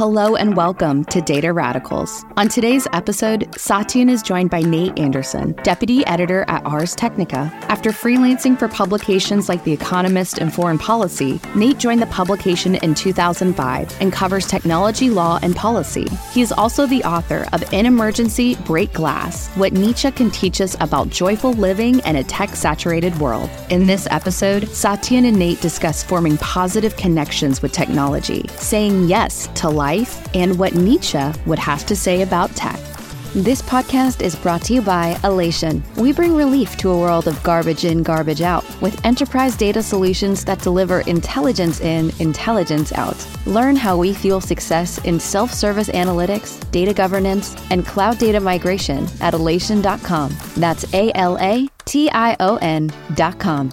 Hello and welcome to Data Radicals. On today's episode, Satyen is joined by Nate Anderson, deputy editor at Ars Technica. After freelancing for publications like The Economist and Foreign Policy, Nate joined the publication in 2005 and covers technology, law, and policy. He is also the author of In Emergency, Break Glass What Nietzsche Can Teach Us About Joyful Living in a Tech Saturated World. In this episode, Satyen and Nate discuss forming positive connections with technology, saying yes to life life and what Nietzsche would have to say about tech. This podcast is brought to you by Alation. We bring relief to a world of garbage in, garbage out with enterprise data solutions that deliver intelligence in, intelligence out. Learn how we fuel success in self service analytics, data governance, and cloud data migration at alation.com. That's A L A T I O N.com.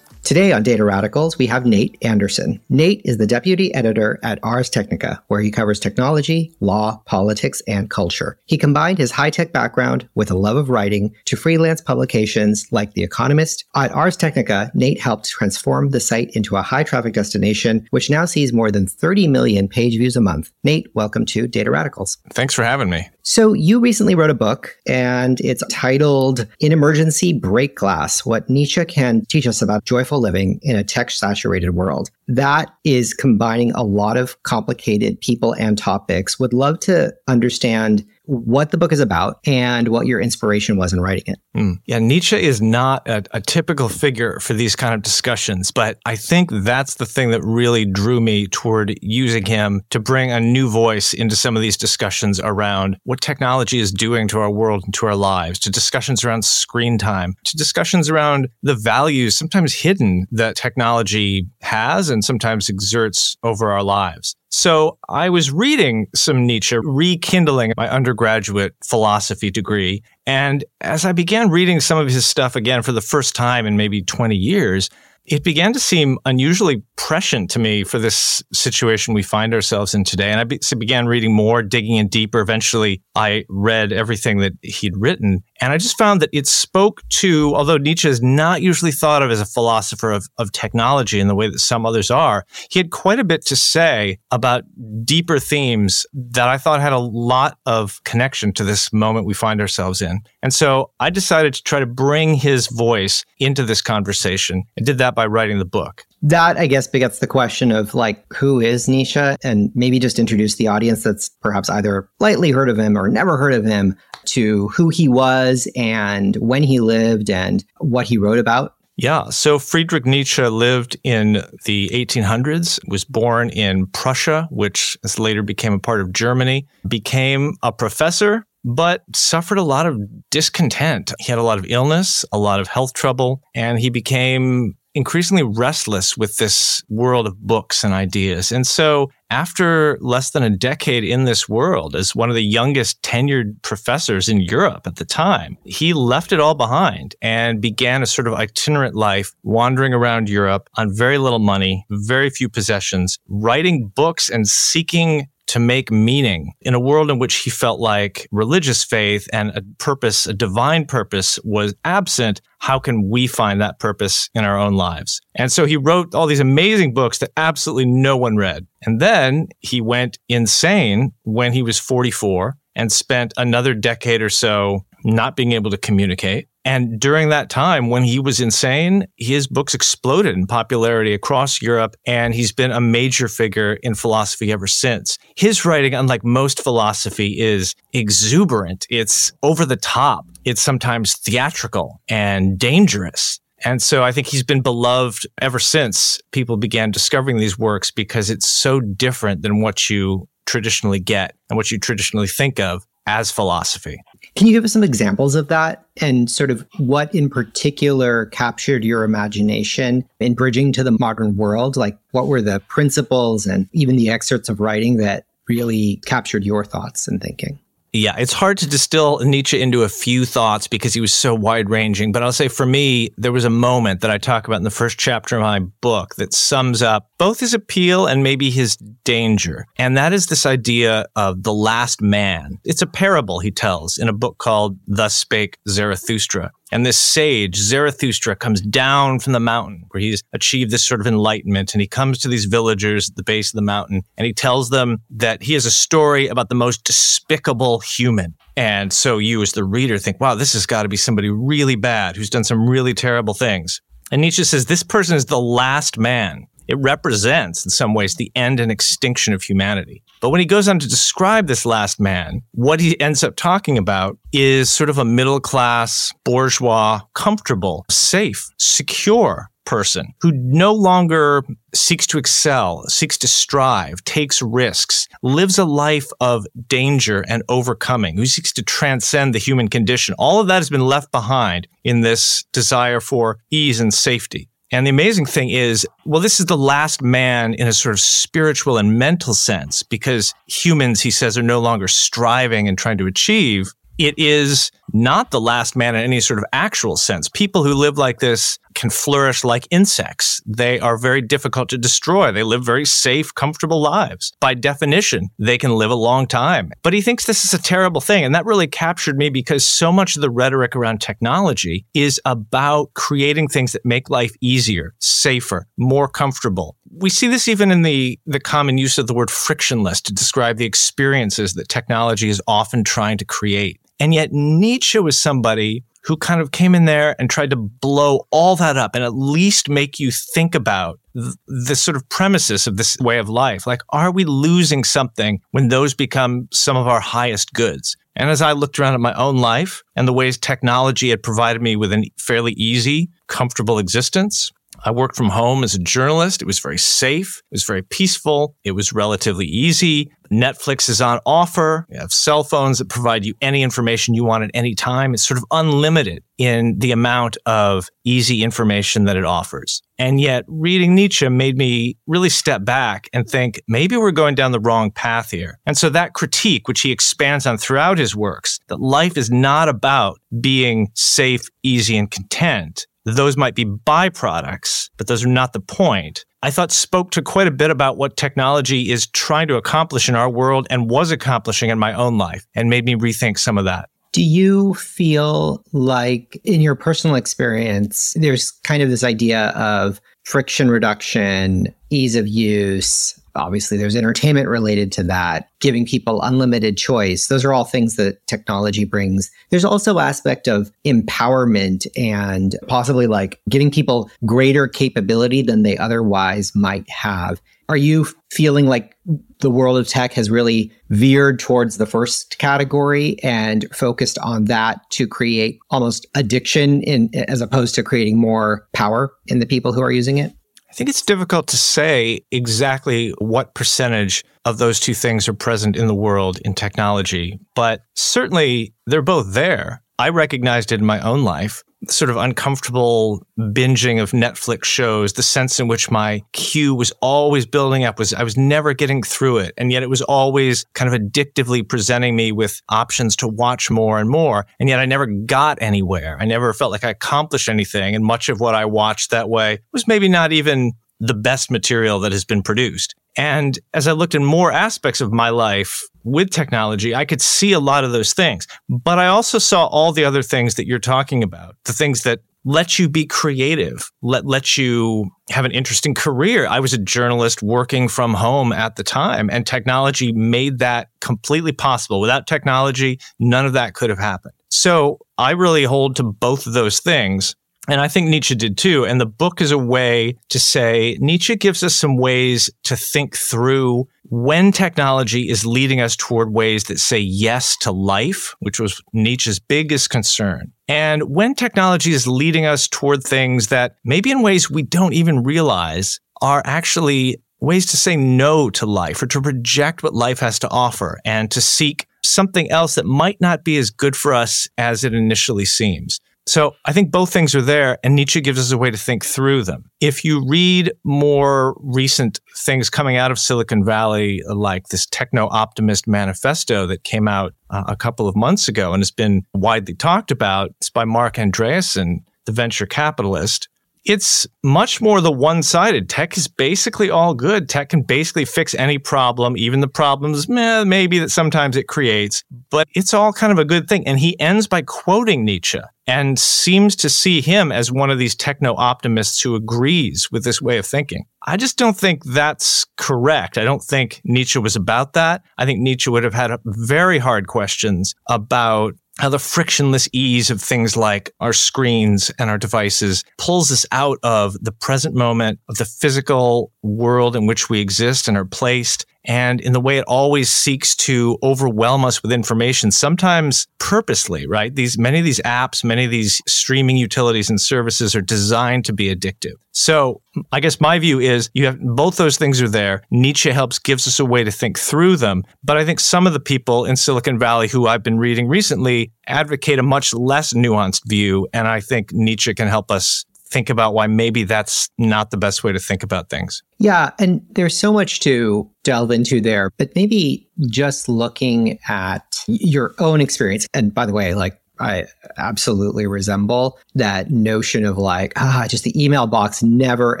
Today on Data Radicals, we have Nate Anderson. Nate is the deputy editor at Ars Technica, where he covers technology, law, politics, and culture. He combined his high tech background with a love of writing to freelance publications like The Economist. At Ars Technica, Nate helped transform the site into a high traffic destination, which now sees more than 30 million page views a month. Nate, welcome to Data Radicals. Thanks for having me. So, you recently wrote a book, and it's titled In Emergency Break Glass What Nietzsche Can Teach Us About Joyful Living in a Tech Saturated World. That is combining a lot of complicated people and topics. Would love to understand what the book is about and what your inspiration was in writing it. Mm. Yeah, Nietzsche is not a, a, typical figure for these kind of discussions, but I think that's the thing that really drew me toward using him to bring a new voice into some of these discussions around what technology is doing to our world and to our lives, to discussions around screen time, to discussions around the values, sometimes hidden, that technology has and sometimes exerts over our lives. So I was reading some Nietzsche, rekindling my undergraduate philosophy degree. And as I began reading some of his stuff again for the first time in maybe 20 years, it began to seem unusually prescient to me for this situation we find ourselves in today. And I be- began reading more, digging in deeper. Eventually, I read everything that he'd written. And I just found that it spoke to, although Nietzsche is not usually thought of as a philosopher of, of technology in the way that some others are, he had quite a bit to say about deeper themes that I thought had a lot of connection to this moment we find ourselves in. And so I decided to try to bring his voice into this conversation and did that by writing the book. That, I guess, begets the question of like, who is Nietzsche? And maybe just introduce the audience that's perhaps either lightly heard of him or never heard of him to who he was and when he lived and what he wrote about. Yeah. So Friedrich Nietzsche lived in the 1800s, was born in Prussia, which later became a part of Germany, became a professor, but suffered a lot of discontent. He had a lot of illness, a lot of health trouble, and he became increasingly restless with this world of books and ideas. And so after less than a decade in this world as one of the youngest tenured professors in Europe at the time, he left it all behind and began a sort of itinerant life wandering around Europe on very little money, very few possessions, writing books and seeking to make meaning in a world in which he felt like religious faith and a purpose, a divine purpose was absent. How can we find that purpose in our own lives? And so he wrote all these amazing books that absolutely no one read. And then he went insane when he was 44 and spent another decade or so not being able to communicate. And during that time, when he was insane, his books exploded in popularity across Europe, and he's been a major figure in philosophy ever since. His writing, unlike most philosophy, is exuberant. It's over the top. It's sometimes theatrical and dangerous. And so I think he's been beloved ever since people began discovering these works because it's so different than what you traditionally get and what you traditionally think of as philosophy. Can you give us some examples of that and sort of what in particular captured your imagination in bridging to the modern world? Like, what were the principles and even the excerpts of writing that really captured your thoughts and thinking? Yeah, it's hard to distill Nietzsche into a few thoughts because he was so wide ranging. But I'll say for me, there was a moment that I talk about in the first chapter of my book that sums up both his appeal and maybe his danger. And that is this idea of the last man. It's a parable he tells in a book called Thus Spake Zarathustra. And this sage, Zarathustra, comes down from the mountain where he's achieved this sort of enlightenment. And he comes to these villagers at the base of the mountain and he tells them that he has a story about the most despicable human. And so you, as the reader, think, wow, this has got to be somebody really bad who's done some really terrible things. And Nietzsche says this person is the last man. It represents, in some ways, the end and extinction of humanity. But when he goes on to describe this last man, what he ends up talking about is sort of a middle class, bourgeois, comfortable, safe, secure person who no longer seeks to excel, seeks to strive, takes risks, lives a life of danger and overcoming, who seeks to transcend the human condition. All of that has been left behind in this desire for ease and safety. And the amazing thing is, well, this is the last man in a sort of spiritual and mental sense because humans, he says, are no longer striving and trying to achieve. It is not the last man in any sort of actual sense. People who live like this can flourish like insects. They are very difficult to destroy. They live very safe, comfortable lives. By definition, they can live a long time. But he thinks this is a terrible thing. And that really captured me because so much of the rhetoric around technology is about creating things that make life easier, safer, more comfortable. We see this even in the, the common use of the word frictionless to describe the experiences that technology is often trying to create. And yet Nietzsche was somebody who kind of came in there and tried to blow all that up and at least make you think about th- the sort of premises of this way of life. Like, are we losing something when those become some of our highest goods? And as I looked around at my own life and the ways technology had provided me with a fairly easy, comfortable existence, I worked from home as a journalist. It was very safe. It was very peaceful. It was relatively easy. Netflix is on offer. You have cell phones that provide you any information you want at any time. It's sort of unlimited in the amount of easy information that it offers. And yet reading Nietzsche made me really step back and think maybe we're going down the wrong path here. And so that critique, which he expands on throughout his works, that life is not about being safe, easy, and content those might be byproducts, but those are not the point. I thought spoke to quite a bit about what technology is trying to accomplish in our world and was accomplishing in my own life and made me rethink some of that. Do you feel like in your personal experience, there's kind of this idea of friction reduction, ease of use, Obviously, there's entertainment related to that, giving people unlimited choice. Those are all things that technology brings. There's also aspect of empowerment and possibly like giving people greater capability than they otherwise might have. Are you feeling like the world of tech has really veered towards the first category and focused on that to create almost addiction in as opposed to creating more power in the people who are using it? I think it's difficult to say exactly what percentage of those two things are present in the world in technology, but certainly they're both there. I recognized it in my own life sort of uncomfortable binging of Netflix shows, the sense in which my queue was always building up was I was never getting through it. And yet it was always kind of addictively presenting me with options to watch more and more. And yet I never got anywhere. I never felt like I accomplished anything. And much of what I watched that way was maybe not even the best material that has been produced. And as I looked in more aspects of my life with technology, I could see a lot of those things. But I also saw all the other things that you're talking about, the things that let you be creative, let, let you have an interesting career. I was a journalist working from home at the time, and technology made that completely possible. Without technology, none of that could have happened. So I really hold to both of those things. And I think Nietzsche did too. And the book is a way to say Nietzsche gives us some ways to think through when technology is leading us toward ways that say yes to life, which was Nietzsche's biggest concern. And when technology is leading us toward things that maybe in ways we don't even realize are actually ways to say no to life or to reject what life has to offer and to seek something else that might not be as good for us as it initially seems. So I think both things are there, and Nietzsche gives us a way to think through them. If you read more recent things coming out of Silicon Valley, like this techno optimist manifesto that came out uh, a couple of months ago and has been widely talked about, it's by Marc Andreessen, the venture capitalist. it's much more the one sided. Tech is basically all good. Tech can basically fix any problem, even the problems meh, maybe that sometimes it creates, but it's all kind of a good thing. And he ends by quoting Nietzsche and seems to see him as one of these techno optimists who agrees with this way of thinking. I just don't think that's correct. I don't think Nietzsche was about that. I think Nietzsche would have had very hard questions about how the frictionless ease of things like our screens and our devices pulls us out of the present moment of the physical world in which we exist and are placed and in the way it always seeks to overwhelm us with information, sometimes purposely, right? These, many of these apps, many of these streaming utilities and services are designed to be addictive. So I guess my view is you have both those things are there. Nietzsche helps gives us a way to think through them. But I think some of the people in Silicon Valley who I've been reading recently advocate a much less nuanced view. And I think Nietzsche can help us think about why maybe that's not the best way to think about things. Yeah. And there's so much to delve into there, but maybe just looking at your own experience. And by the way, like, I absolutely resemble that notion of like, ah, just the email box never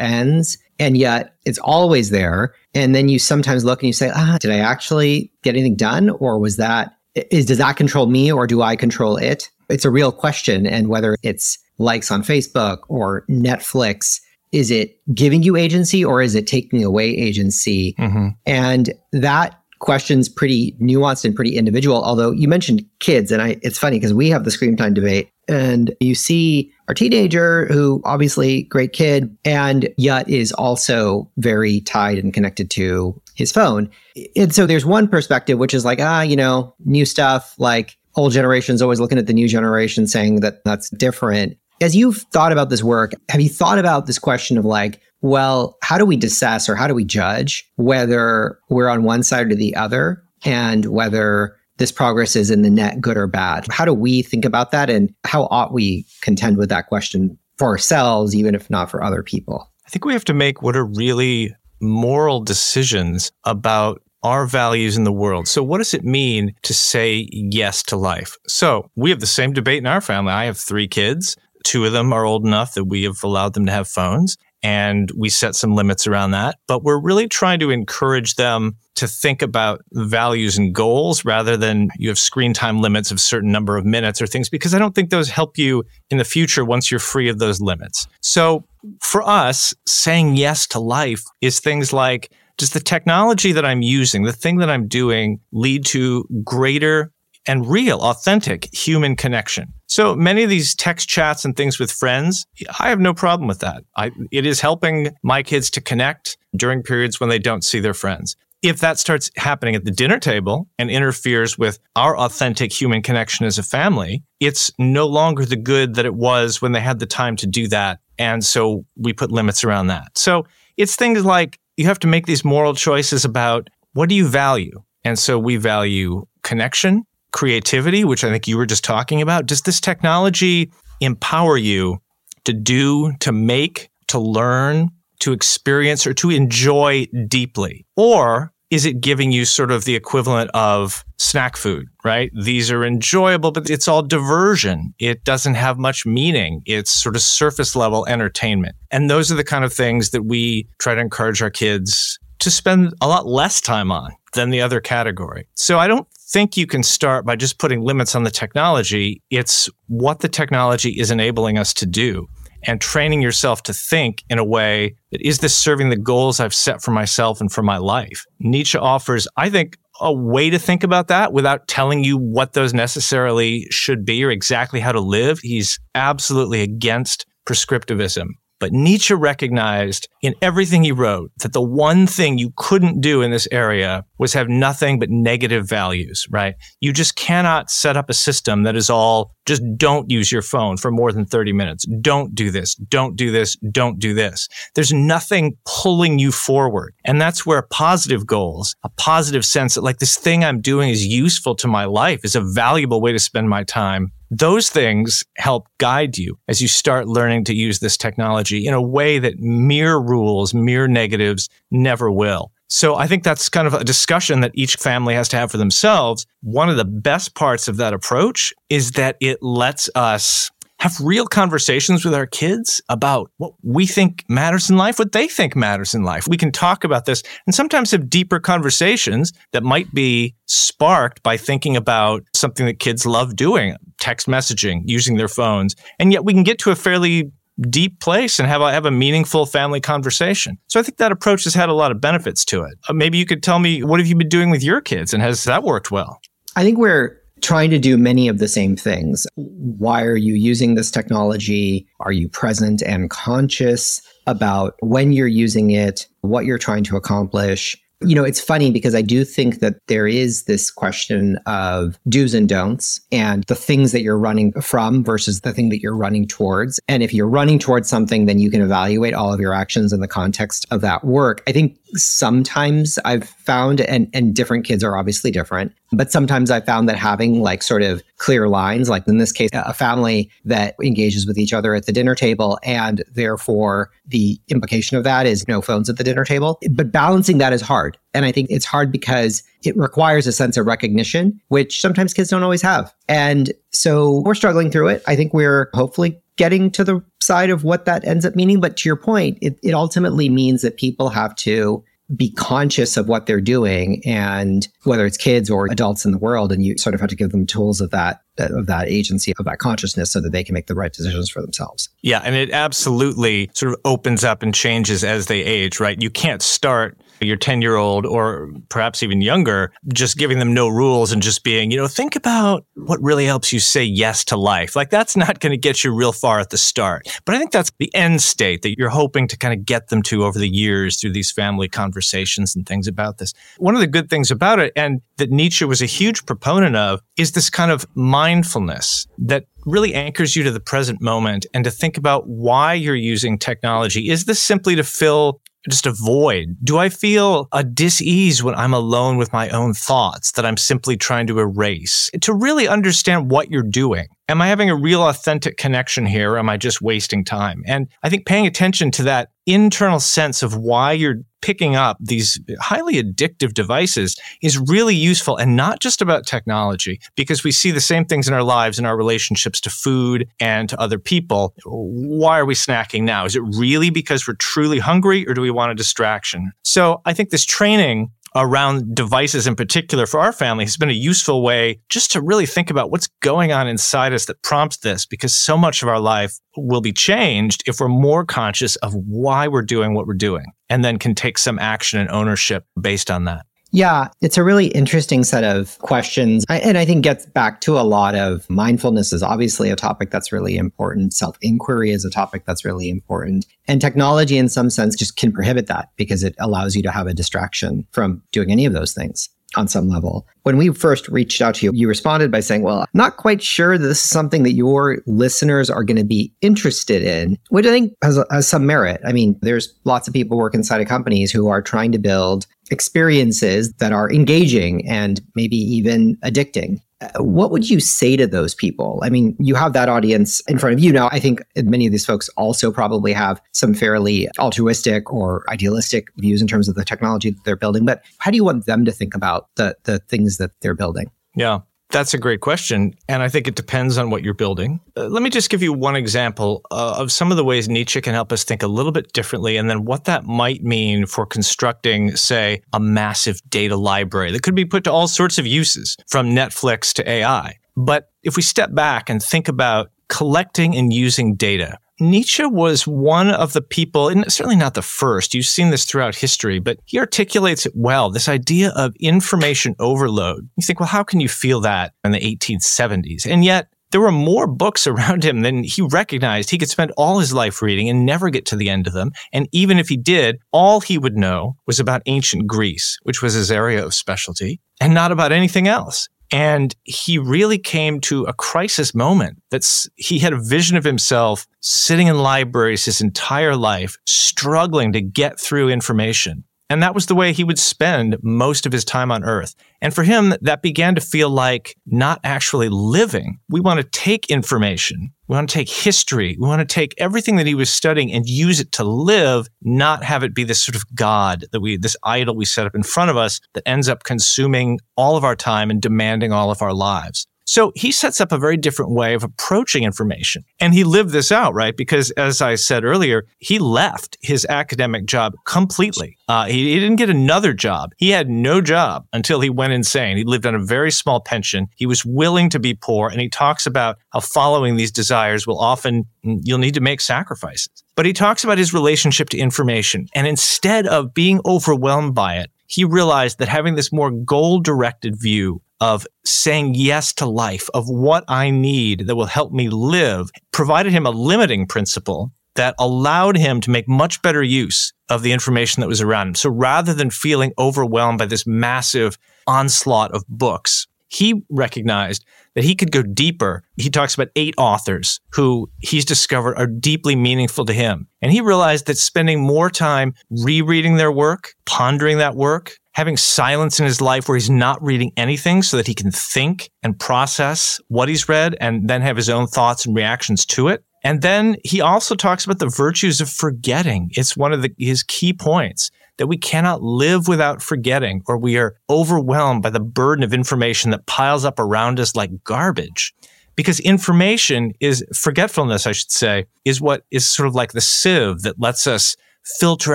ends. And yet it's always there. And then you sometimes look and you say, ah, did I actually get anything done? Or was that, is, does that control me or do I control it? It's a real question. And whether it's likes on Facebook or Netflix, is it giving you agency or is it taking away agency? Mm-hmm. And that question's pretty nuanced and pretty individual. Although you mentioned kids, and I, it's funny because we have the screen time debate, and you see our teenager who obviously great kid, and yet is also very tied and connected to his phone. And so there's one perspective which is like, ah, you know, new stuff, like old generation's always looking at the new generation saying that that's different. As you've thought about this work, have you thought about this question of like, well, how do we assess or how do we judge whether we're on one side or the other and whether this progress is in the net good or bad? How do we think about that and how ought we contend with that question for ourselves, even if not for other people? I think we have to make what are really moral decisions about our values in the world. So, what does it mean to say yes to life? So, we have the same debate in our family. I have three kids. Two of them are old enough that we have allowed them to have phones and we set some limits around that. But we're really trying to encourage them to think about values and goals rather than you have screen time limits of certain number of minutes or things, because I don't think those help you in the future once you're free of those limits. So for us, saying yes to life is things like, does the technology that I'm using, the thing that I'm doing lead to greater and real, authentic human connection. So many of these text chats and things with friends, I have no problem with that. I, it is helping my kids to connect during periods when they don't see their friends. If that starts happening at the dinner table and interferes with our authentic human connection as a family, it's no longer the good that it was when they had the time to do that. And so we put limits around that. So it's things like you have to make these moral choices about what do you value? And so we value connection creativity, which I think you were just talking about? Does this technology empower you to do, to make, to learn, to experience, or to enjoy deeply? Or is it giving you sort of the equivalent of snack food, right? These are enjoyable, but it's all diversion. It doesn't have much meaning. It's sort of surface level entertainment. And those are the kind of things that we try to encourage our kids to spend a lot less time on than the other category. So I don't think you can start by just putting limits on the technology. It's what the technology is enabling us to do and training yourself to think in a way that is this serving the goals I've set for myself and for my life? Nietzsche offers, I think, a way to think about that without telling you what those necessarily should be or exactly how to live. He's absolutely against prescriptivism. But Nietzsche recognized in everything he wrote that the one thing you couldn't do in this area was have nothing but negative values, right? You just cannot set up a system that is all just don't use your phone for more than 30 minutes. Don't do this. Don't do this. Don't do this. There's nothing pulling you forward. And that's where positive goals, a positive sense that like this thing I'm doing is useful to my life, is a valuable way to spend my time those things help guide you as you start learning to use this technology in a way that mere rules, mere negatives never will. So I think that's kind of a discussion that each family has to have for themselves. One of the best parts of that approach is that it lets us have real conversations with our kids about what we think matters in life, what they think matters in life. We can talk about this and sometimes have deeper conversations that might be sparked by thinking about something that kids love doing, text messaging, using their phones. And yet we can get to a fairly deep place and have a, have a meaningful family conversation. So I think that approach has had a lot of benefits to it. Uh, maybe you could tell me what have you been doing with your kids and has that worked well? I think we're trying to do many of the same things. Why are you using this technology? Are you present and conscious about when you're using it, what you're trying to accomplish? You know, it's funny because I do think that there is this question of do's and don'ts and the things that you're running from versus the thing that you're running towards. And if you're running towards something, then you can evaluate all of your actions in the context of that work. I think sometimes I've found, and, and different kids are obviously different, but sometimes I found that having like sort of clear lines, like in this case, a family that engages with each other at the dinner table, and therefore the implication of that is no phones at the dinner table. But balancing that is hard. And I think it's hard because it requires a sense of recognition, which sometimes kids don't always have. And so we're struggling through it. I think we're hopefully getting to the side of what that ends up meaning. But to your point, it, it ultimately means that people have to be conscious of what they're doing and whether it's kids or adults in the world and you sort of have to give them tools of that of that agency of that consciousness so that they can make the right decisions for themselves. Yeah and it absolutely sort of opens up and changes as they age right? You can't start your 10 year old or perhaps even younger, just giving them no rules and just being, you know, think about what really helps you say yes to life. Like that's not going to get you real far at the start. But I think that's the end state that you're hoping to kind of get them to over the years through these family conversations and things about this. One of the good things about it, and that Nietzsche was a huge proponent of, is this kind of mindfulness that really anchors you to the present moment and to think about why you're using technology. Is this simply to fill just a void? Do I feel a dis-ease when I'm alone with my own thoughts that I'm simply trying to erase? To really understand what you're doing. Am I having a real authentic connection here or am I just wasting time? And I think paying attention to that internal sense of why you're picking up these highly addictive devices is really useful and not just about technology because we see the same things in our lives in our relationships to food and to other people. Why are we snacking now? Is it really because we're truly hungry or do we want a distraction? So I think this training around devices in particular for our family has been a useful way just to really think about what's going on inside us that prompts this because so much of our life will be changed if we're more conscious of why we're doing what we're doing and then can take some action and ownership based on that. Yeah, it's a really interesting set of questions. And I think gets back to a lot of mindfulness is obviously a topic that's really important. Self inquiry is a topic that's really important. And technology, in some sense, just can prohibit that because it allows you to have a distraction from doing any of those things on some level. When we first reached out to you, you responded by saying, Well, I'm not quite sure that this is something that your listeners are going to be interested in, which I think has, has some merit. I mean, there's lots of people work inside of companies who are trying to build experiences that are engaging and maybe even addicting. Uh, what would you say to those people? I mean, you have that audience in front of you now. I think many of these folks also probably have some fairly altruistic or idealistic views in terms of the technology that they're building. But how do you want them to think about the the things that they're building? Yeah. That's a great question. And I think it depends on what you're building. Uh, let me just give you one example uh, of some of the ways Nietzsche can help us think a little bit differently and then what that might mean for constructing, say, a massive data library that could be put to all sorts of uses from Netflix to AI. But if we step back and think about collecting and using data, Nietzsche was one of the people, and certainly not the first. You've seen this throughout history, but he articulates it well. This idea of information overload. You think, well, how can you feel that in the 1870s? And yet, there were more books around him than he recognized. He could spend all his life reading and never get to the end of them. And even if he did, all he would know was about ancient Greece, which was his area of specialty, and not about anything else. And he really came to a crisis moment that's he had a vision of himself sitting in libraries his entire life, struggling to get through information. And that was the way he would spend most of his time on earth. And for him, that began to feel like not actually living. We want to take information. We want to take history. We want to take everything that he was studying and use it to live, not have it be this sort of God that we, this idol we set up in front of us that ends up consuming all of our time and demanding all of our lives. So he sets up a very different way of approaching information. And he lived this out, right? Because as I said earlier, he left his academic job completely. Uh, he, he didn't get another job. He had no job until he went insane. He lived on a very small pension. He was willing to be poor. And he talks about how following these desires will often, you'll need to make sacrifices. But he talks about his relationship to information. And instead of being overwhelmed by it, he realized that having this more goal directed view of saying yes to life, of what I need that will help me live, provided him a limiting principle that allowed him to make much better use of the information that was around him. So rather than feeling overwhelmed by this massive onslaught of books, he recognized that he could go deeper. He talks about eight authors who he's discovered are deeply meaningful to him. And he realized that spending more time rereading their work, pondering that work, having silence in his life where he's not reading anything so that he can think and process what he's read and then have his own thoughts and reactions to it. And then he also talks about the virtues of forgetting. It's one of the, his key points that we cannot live without forgetting or we are overwhelmed by the burden of information that piles up around us like garbage. Because information is forgetfulness, I should say, is what is sort of like the sieve that lets us filter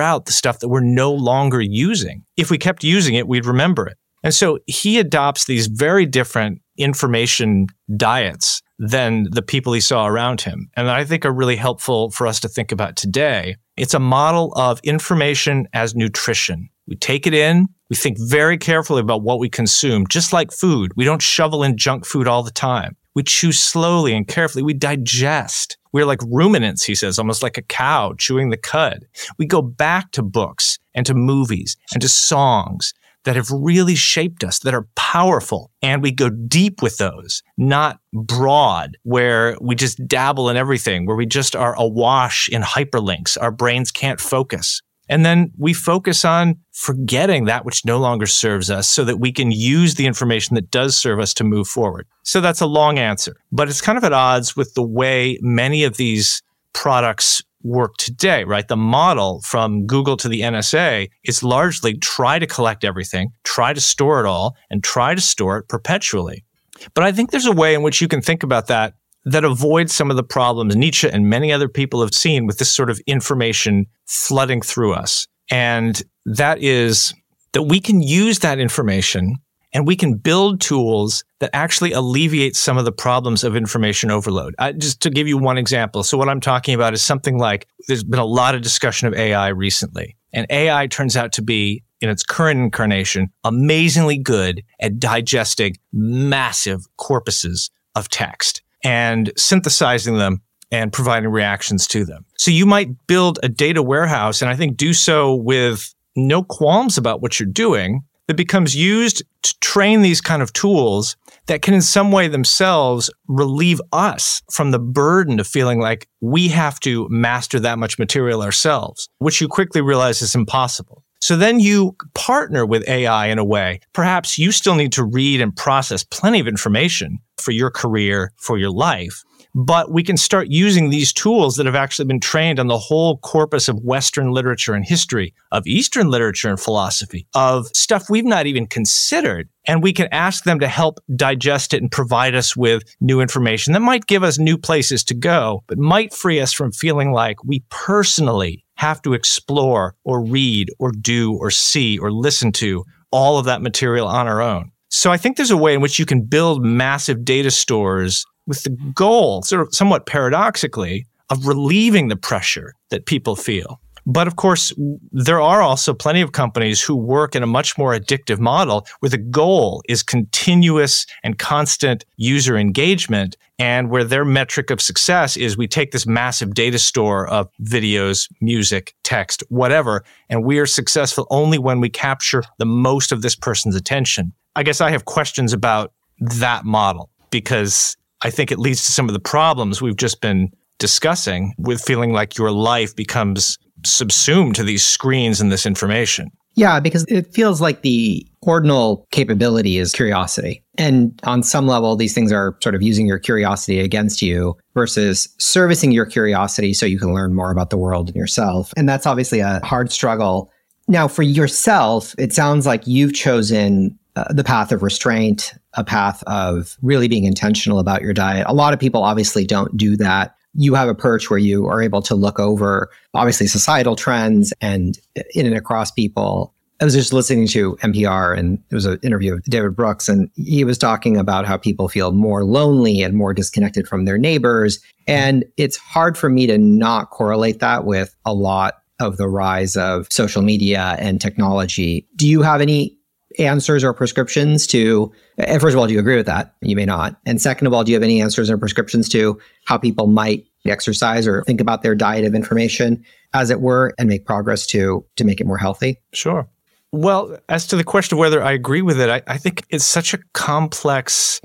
out the stuff that we're no longer using. If we kept using it, we'd remember it. And so he adopts these very different information diets than the people he saw around him. And I think are really helpful for us to think about today. It's a model of information as nutrition. We take it in, we think very carefully about what we consume, just like food. We don't shovel in junk food all the time. We chew slowly and carefully. We digest. We're like ruminants, he says, almost like a cow chewing the cud. We go back to books and to movies and to songs that have really shaped us, that are powerful. And we go deep with those, not broad, where we just dabble in everything, where we just are awash in hyperlinks. Our brains can't focus. And then we focus on forgetting that which no longer serves us so that we can use the information that does serve us to move forward. So that's a long answer, but it's kind of at odds with the way many of these products work today, right? The model from Google to the NSA is largely try to collect everything, try to store it all, and try to store it perpetually. But I think there's a way in which you can think about that that avoids some of the problems Nietzsche and many other people have seen with this sort of information flooding through us. And that is that we can use that information and we can build tools that actually alleviate some of the problems of information overload. I, just to give you one example. So what I'm talking about is something like there's been a lot of discussion of AI recently and AI turns out to be in its current incarnation amazingly good at digesting massive corpuses of text and synthesizing them and providing reactions to them. So you might build a data warehouse and I think do so with no qualms about what you're doing that becomes used to train these kind of tools that can in some way themselves relieve us from the burden of feeling like we have to master that much material ourselves, which you quickly realize is impossible. So then you partner with AI in a way. Perhaps you still need to read and process plenty of information for your career, for your life but we can start using these tools that have actually been trained on the whole corpus of Western literature and history, of Eastern literature and philosophy, of stuff we've not even considered. And we can ask them to help digest it and provide us with new information that might give us new places to go, but might free us from feeling like we personally have to explore or read or do or see or listen to all of that material on our own. So I think there's a way in which you can build massive data stores with the goal, sort of somewhat paradoxically, of relieving the pressure that people feel. But of course, there are also plenty of companies who work in a much more addictive model where the goal is continuous and constant user engagement. And where their metric of success is we take this massive data store of videos, music, text, whatever, and we are successful only when we capture the most of this person's attention. I guess I have questions about that model because I think it leads to some of the problems we've just been discussing with feeling like your life becomes subsumed to these screens and this information. Yeah, because it feels like the ordinal capability is curiosity. And on some level, these things are sort of using your curiosity against you versus servicing your curiosity so you can learn more about the world and yourself. And that's obviously a hard struggle. Now, for yourself, it sounds like you've chosen uh, the path of restraint a path of really being intentional about your diet. A lot of people obviously don't do that. You have a perch where you are able to look over obviously societal trends and in and across people. I was just listening to NPR and it was an interview with David Brooks and he was talking about how people feel more lonely and more disconnected from their neighbors. And it's hard for me to not correlate that with a lot of the rise of social media and technology. Do you have any answers or prescriptions to first of all do you agree with that? You may not. And second of all do you have any answers or prescriptions to how people might exercise or think about their diet of information as it were and make progress to to make it more healthy? Sure. Well as to the question of whether i agree with it i, I think it's such a complex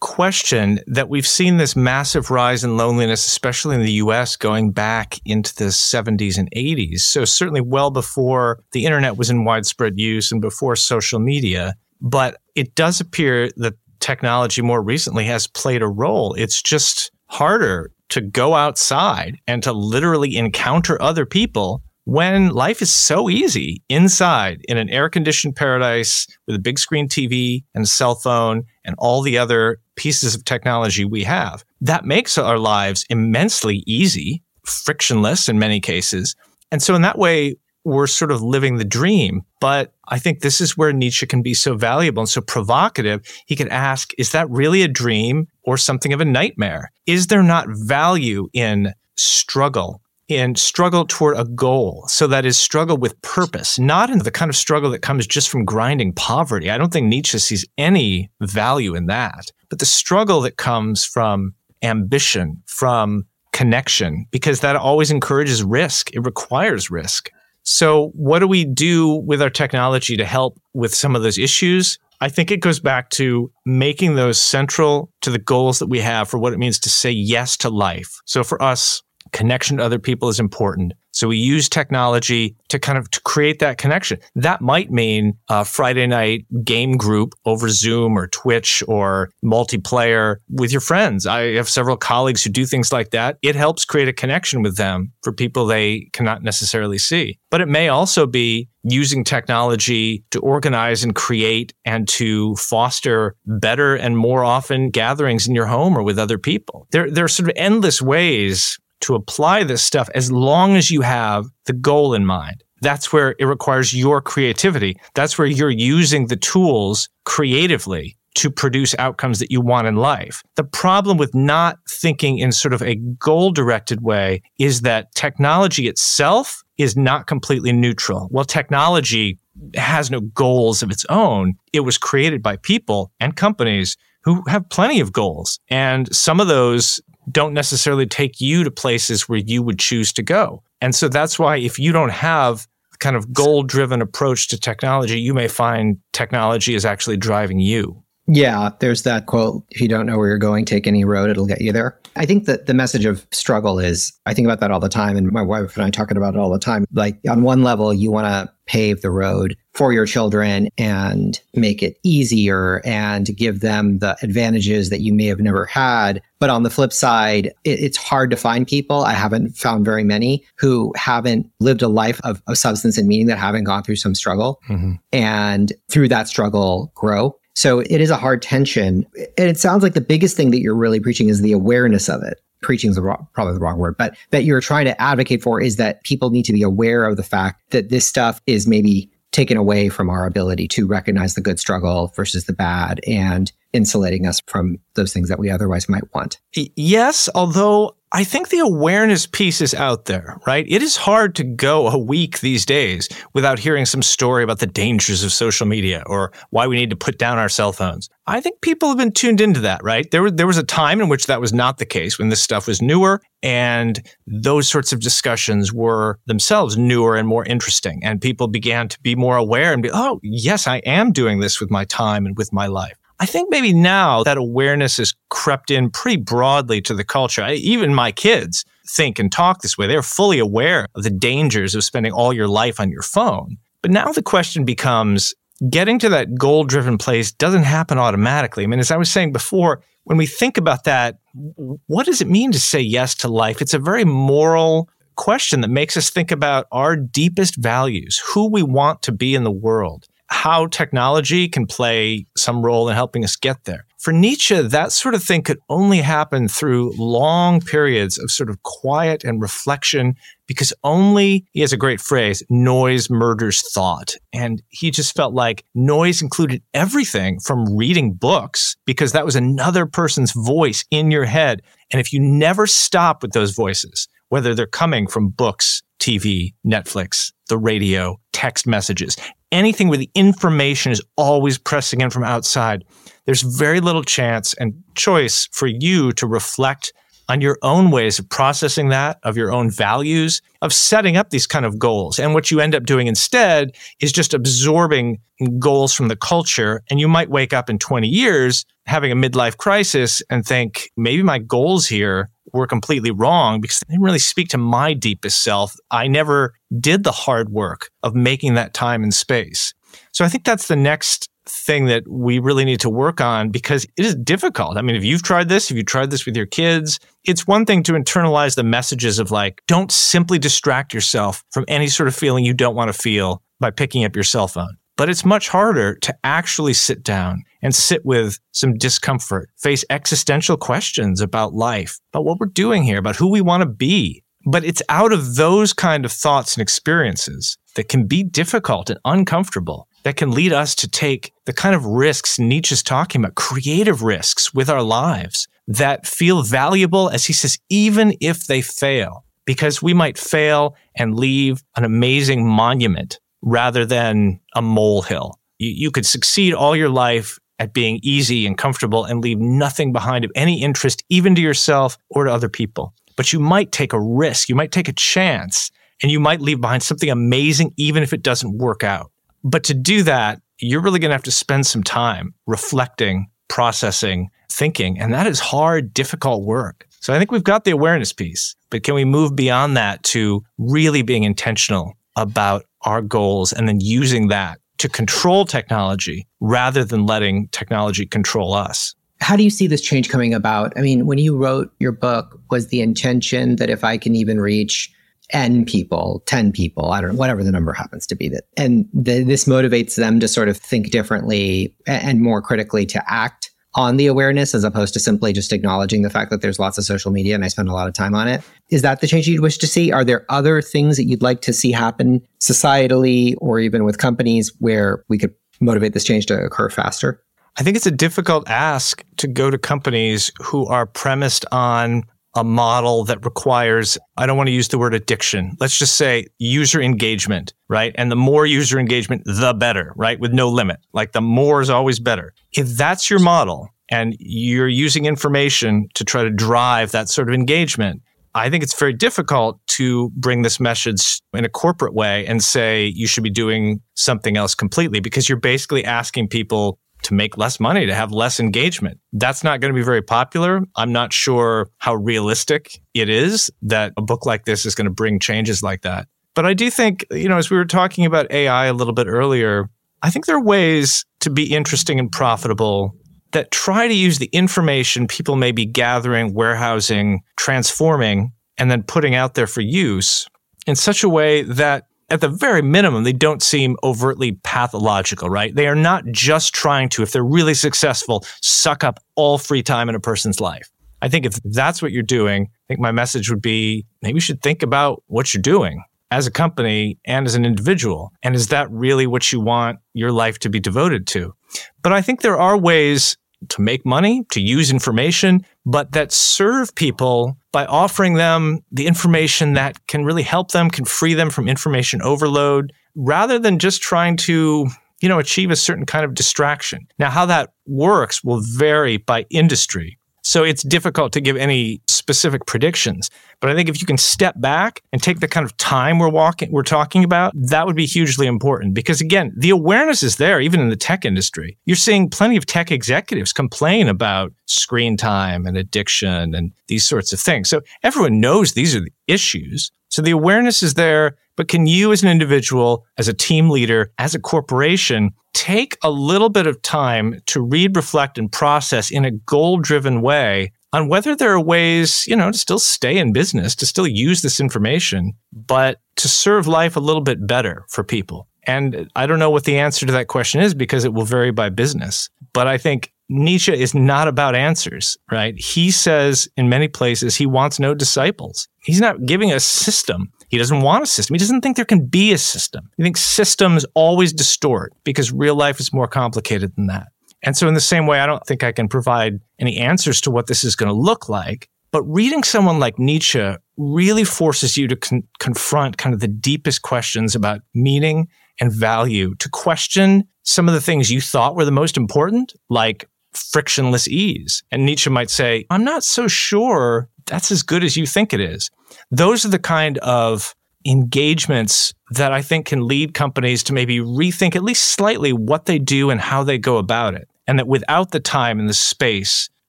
question that we've seen this massive rise in loneliness, especially in the US, going back into the 70s and 80s. So, certainly well before the internet was in widespread use and before social media. But it does appear that technology more recently has played a role. It's just harder to go outside and to literally encounter other people when life is so easy inside in an air conditioned paradise with a big screen TV and a cell phone and all the other pieces of technology we have. That makes our lives immensely easy, frictionless in many cases. And so, in that way, we're sort of living the dream. But I think this is where Nietzsche can be so valuable and so provocative. He could ask, is that really a dream or something of a nightmare? Is there not value in struggle in struggle toward a goal. So that is struggle with purpose, not in the kind of struggle that comes just from grinding poverty. I don't think Nietzsche sees any value in that, but the struggle that comes from ambition, from connection, because that always encourages risk. It requires risk. So what do we do with our technology to help with some of those issues? I think it goes back to making those central to the goals that we have for what it means to say yes to life. So for us, connection to other people is important. So we use technology to kind of to create that connection. That might mean a Friday night game group over Zoom or Twitch or multiplayer with your friends. I have several colleagues who do things like that. It helps create a connection with them for people they cannot necessarily see. But it may also be using technology to organize and create and to foster better and more often gatherings in your home or with other people. There, there are sort of endless ways to apply this stuff as long as you have the goal in mind. That's where it requires your creativity. That's where you're using the tools creatively to produce outcomes that you want in life. The problem with not thinking in sort of a goal directed way is that technology itself is not completely neutral. Well, technology has no goals of its own. It was created by people and companies who have plenty of goals. And some of those don't necessarily take you to places where you would choose to go. And so that's why if you don't have kind of goal driven approach to technology, you may find technology is actually driving you. Yeah, there's that quote if you don't know where you're going, take any road, it'll get you there. I think that the message of struggle is I think about that all the time and my wife and I talking about it all the time. Like on one level, you want to pave the road for your children and make it easier and give them the advantages that you may have never had. But on the flip side, it, it's hard to find people. I haven't found very many who haven't lived a life of, of substance and meaning that haven't gone through some struggle mm-hmm. and through that struggle grow. So it is a hard tension. And it sounds like the biggest thing that you're really preaching is the awareness of it. Preaching is the wrong, probably the wrong word, but that you're trying to advocate for is that people need to be aware of the fact that this stuff is maybe taken away from our ability to recognize the good struggle versus the bad and insulating us from those things that we otherwise might want. Yes, although I think the awareness piece is out there, right? It is hard to go a week these days without hearing some story about the dangers of social media or why we need to put down our cell phones. I think people have been tuned into that, right? There, was there was a time in which that was not the case when this stuff was newer and those sorts of discussions were themselves newer and more interesting. And people began to be more aware and be, oh, yes, I am doing this with my time and with my life. I think maybe now that awareness has crept in pretty broadly to the culture. I, even my kids think and talk this way. They're fully aware of the dangers of spending all your life on your phone. But now the question becomes getting to that goal driven place doesn't happen automatically. I mean, as I was saying before, when we think about that, what does it mean to say yes to life? It's a very moral question that makes us think about our deepest values, who we want to be in the world how technology can play some role in helping us get there. For Nietzsche, that sort of thing could only happen through long periods of sort of quiet and reflection because only, he has a great phrase, noise murders thought. And he just felt like noise included everything from reading books because that was another person's voice in your head. And if you never stop with those voices, whether they're coming from books, TV, Netflix, the radio, text messages, anything where the information is always pressing in from outside, there's very little chance and choice for you to reflect on your own ways of processing that, of your own values, of setting up these kind of goals. And what you end up doing instead is just absorbing goals from the culture. And you might wake up in 20 years having a midlife crisis and think, maybe my goals here were completely wrong because they didn't really speak to my deepest self. I never did the hard work of making that time and space. So I think that's the next thing that we really need to work on because it is difficult. I mean, if you've tried this, if you tried this with your kids, it's one thing to internalize the messages of like, don't simply distract yourself from any sort of feeling you don't want to feel by picking up your cell phone. But it's much harder to actually sit down and sit with some discomfort, face existential questions about life, about what we're doing here, about who we want to be. But it's out of those kind of thoughts and experiences that can be difficult and uncomfortable that can lead us to take the kind of risks Nietzsche's talking about, creative risks with our lives that feel valuable, as he says, even if they fail, because we might fail and leave an amazing monument rather than a molehill. You, you could succeed all your life at being easy and comfortable and leave nothing behind of any interest, even to yourself or to other people. But you might take a risk, you might take a chance, and you might leave behind something amazing, even if it doesn't work out. But to do that, you're really going to have to spend some time reflecting, processing, thinking. And that is hard, difficult work. So I think we've got the awareness piece, but can we move beyond that to really being intentional about our goals and then using that to control technology rather than letting technology control us? How do you see this change coming about? I mean, when you wrote your book, was the intention that if I can even reach N people, 10 people, I don't know, whatever the number happens to be that. And the, this motivates them to sort of think differently and more critically to act on the awareness as opposed to simply just acknowledging the fact that there's lots of social media and I spend a lot of time on it. Is that the change you'd wish to see? Are there other things that you'd like to see happen societally or even with companies where we could motivate this change to occur faster? I think it's a difficult ask to go to companies who are premised on a model that requires, I don't want to use the word addiction. Let's just say user engagement, right? And the more user engagement, the better, right? With no limit. Like the more is always better. If that's your model and you're using information to try to drive that sort of engagement, I think it's very difficult to bring this message in a corporate way and say you should be doing something else completely because you're basically asking people to make less money, to have less engagement. That's not going to be very popular. I'm not sure how realistic it is that a book like this is going to bring changes like that. But I do think, you know, as we were talking about AI a little bit earlier, I think there are ways to be interesting and profitable that try to use the information people may be gathering, warehousing, transforming, and then putting out there for use in such a way that at the very minimum, they don't seem overtly pathological, right? They are not just trying to, if they're really successful, suck up all free time in a person's life. I think if that's what you're doing, I think my message would be maybe you should think about what you're doing as a company and as an individual. And is that really what you want your life to be devoted to? But I think there are ways to make money, to use information, but that serve people by offering them the information that can really help them, can free them from information overload, rather than just trying to you know, achieve a certain kind of distraction. Now, how that works will vary by industry. So it's difficult to give any specific predictions. But I think if you can step back and take the kind of time we're walking, we're talking about, that would be hugely important. Because again, the awareness is there, even in the tech industry. You're seeing plenty of tech executives complain about screen time and addiction and these sorts of things. So everyone knows these are the issues. So the awareness is there, but can you as an individual, as a team leader, as a corporation, take a little bit of time to read, reflect, and process in a goal driven way on whether there are ways, you know, to still stay in business, to still use this information, but to serve life a little bit better for people. And I don't know what the answer to that question is because it will vary by business. But I think Nietzsche is not about answers, right? He says in many places he wants no disciples. He's not giving a system. He doesn't want a system. He doesn't think there can be a system. He thinks systems always distort because real life is more complicated than that. And so, in the same way, I don't think I can provide any answers to what this is going to look like. But reading someone like Nietzsche really forces you to con- confront kind of the deepest questions about meaning and value, to question some of the things you thought were the most important, like frictionless ease. And Nietzsche might say, I'm not so sure that's as good as you think it is. Those are the kind of engagements that I think can lead companies to maybe rethink at least slightly what they do and how they go about it. And that without the time and the space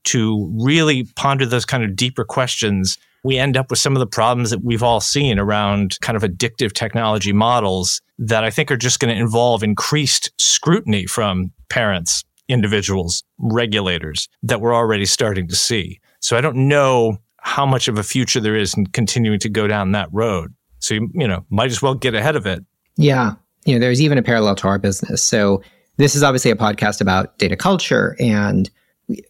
to really ponder those kind of deeper questions, we end up with some of the problems that we've all seen around kind of addictive technology models that I think are just going to involve increased scrutiny from parents individuals, regulators that we're already starting to see. So I don't know how much of a future there is in continuing to go down that road. So you, you know, might as well get ahead of it. Yeah. You know, there's even a parallel to our business. So this is obviously a podcast about data culture and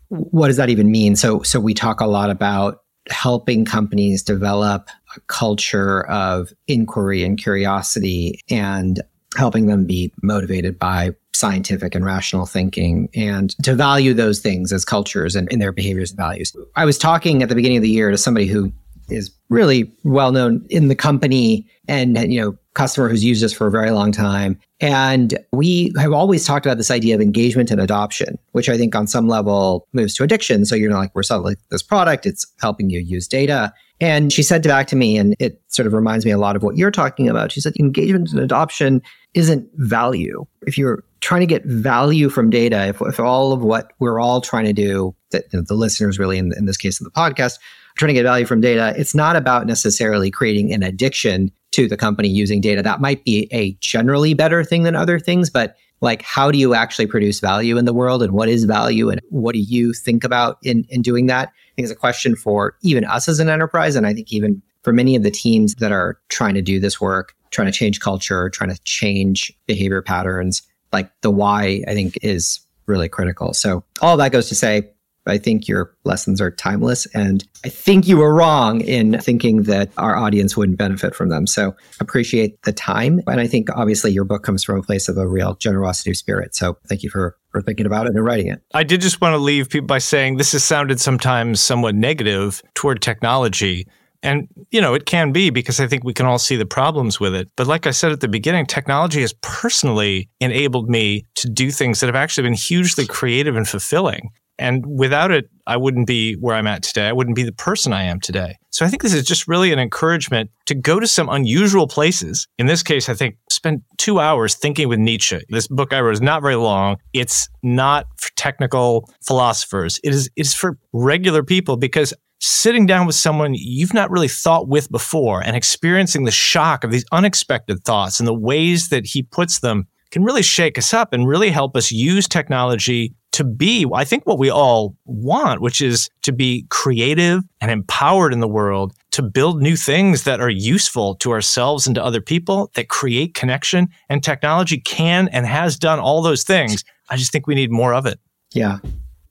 what does that even mean? So so we talk a lot about helping companies develop a culture of inquiry and curiosity and helping them be motivated by scientific and rational thinking and to value those things as cultures and in their behaviors and values. I was talking at the beginning of the year to somebody who is really well known in the company and you know customer who's used us for a very long time. And we have always talked about this idea of engagement and adoption which i think on some level moves to addiction. So you're like we're selling this product. It's helping you use data. And she said back to me and it sort of reminds me a lot of what you're talking about. She said engagement and adoption isn't value. If you're trying to get value from data, if, if all of what we're all trying to do, that you know, the listeners really, in, in this case of the podcast, trying to get value from data, it's not about necessarily creating an addiction to the company using data. That might be a generally better thing than other things, but like how do you actually produce value in the world and what is value and what do you think about in, in doing that? I think it's a question for even us as an enterprise. And I think even for many of the teams that are trying to do this work, trying to change culture, trying to change behavior patterns, like the why, I think is really critical. So all that goes to say, I think your lessons are timeless. And I think you were wrong in thinking that our audience wouldn't benefit from them. So appreciate the time. And I think obviously your book comes from a place of a real generosity of spirit. So thank you for, for thinking about it and writing it. I did just want to leave people by saying this has sounded sometimes somewhat negative toward technology. And, you know, it can be because I think we can all see the problems with it. But like I said at the beginning, technology has personally enabled me to do things that have actually been hugely creative and fulfilling. And without it, I wouldn't be where I'm at today. I wouldn't be the person I am today. So I think this is just really an encouragement to go to some unusual places. In this case, I think spend two hours thinking with Nietzsche. This book I wrote is not very long. It's not for technical philosophers. It is, it is for regular people because sitting down with someone you've not really thought with before and experiencing the shock of these unexpected thoughts and the ways that he puts them can really shake us up and really help us use technology to be, I think, what we all want, which is to be creative and empowered in the world to build new things that are useful to ourselves and to other people that create connection. And technology can and has done all those things. I just think we need more of it. Yeah,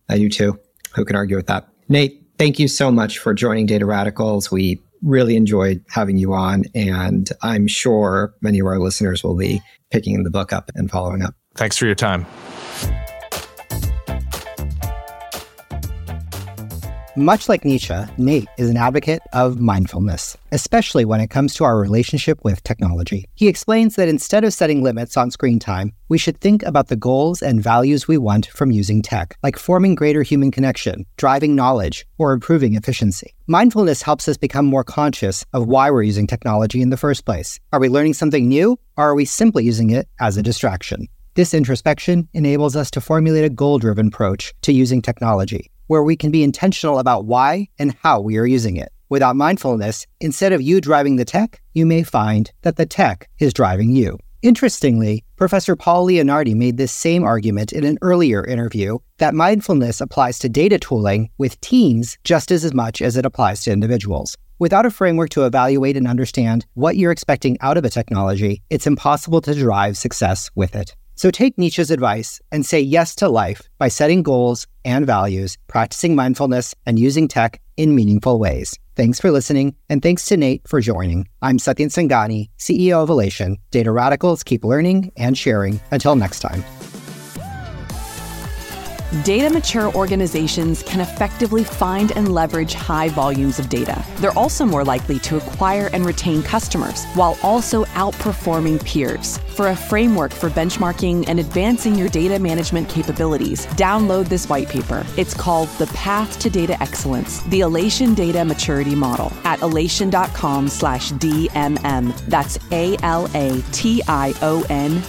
I do too. Who can argue with that? Nate, thank you so much for joining Data Radicals. We really enjoyed having you on, and I'm sure many of our listeners will be picking the book up and following up. Thanks for your time. Much like Nietzsche, Nate is an advocate of mindfulness, especially when it comes to our relationship with technology. He explains that instead of setting limits on screen time, we should think about the goals and values we want from using tech, like forming greater human connection, driving knowledge, or improving efficiency. Mindfulness helps us become more conscious of why we're using technology in the first place. Are we learning something new, or are we simply using it as a distraction? This introspection enables us to formulate a goal driven approach to using technology where we can be intentional about why and how we are using it. Without mindfulness, instead of you driving the tech, you may find that the tech is driving you. Interestingly, Professor Paul Leonardi made this same argument in an earlier interview that mindfulness applies to data tooling with teams just as much as it applies to individuals. Without a framework to evaluate and understand what you're expecting out of a technology, it's impossible to drive success with it. So take Nietzsche's advice and say yes to life by setting goals and values, practicing mindfulness, and using tech in meaningful ways. Thanks for listening, and thanks to Nate for joining. I'm Satyen Sangani, CEO of Alation. Data Radicals keep learning and sharing. Until next time. Data mature organizations can effectively find and leverage high volumes of data. They're also more likely to acquire and retain customers while also outperforming peers. For a framework for benchmarking and advancing your data management capabilities, download this white paper. It's called The Path to Data Excellence, the Alation Data Maturity Model at alation.com slash DMM. That's A L A T I O N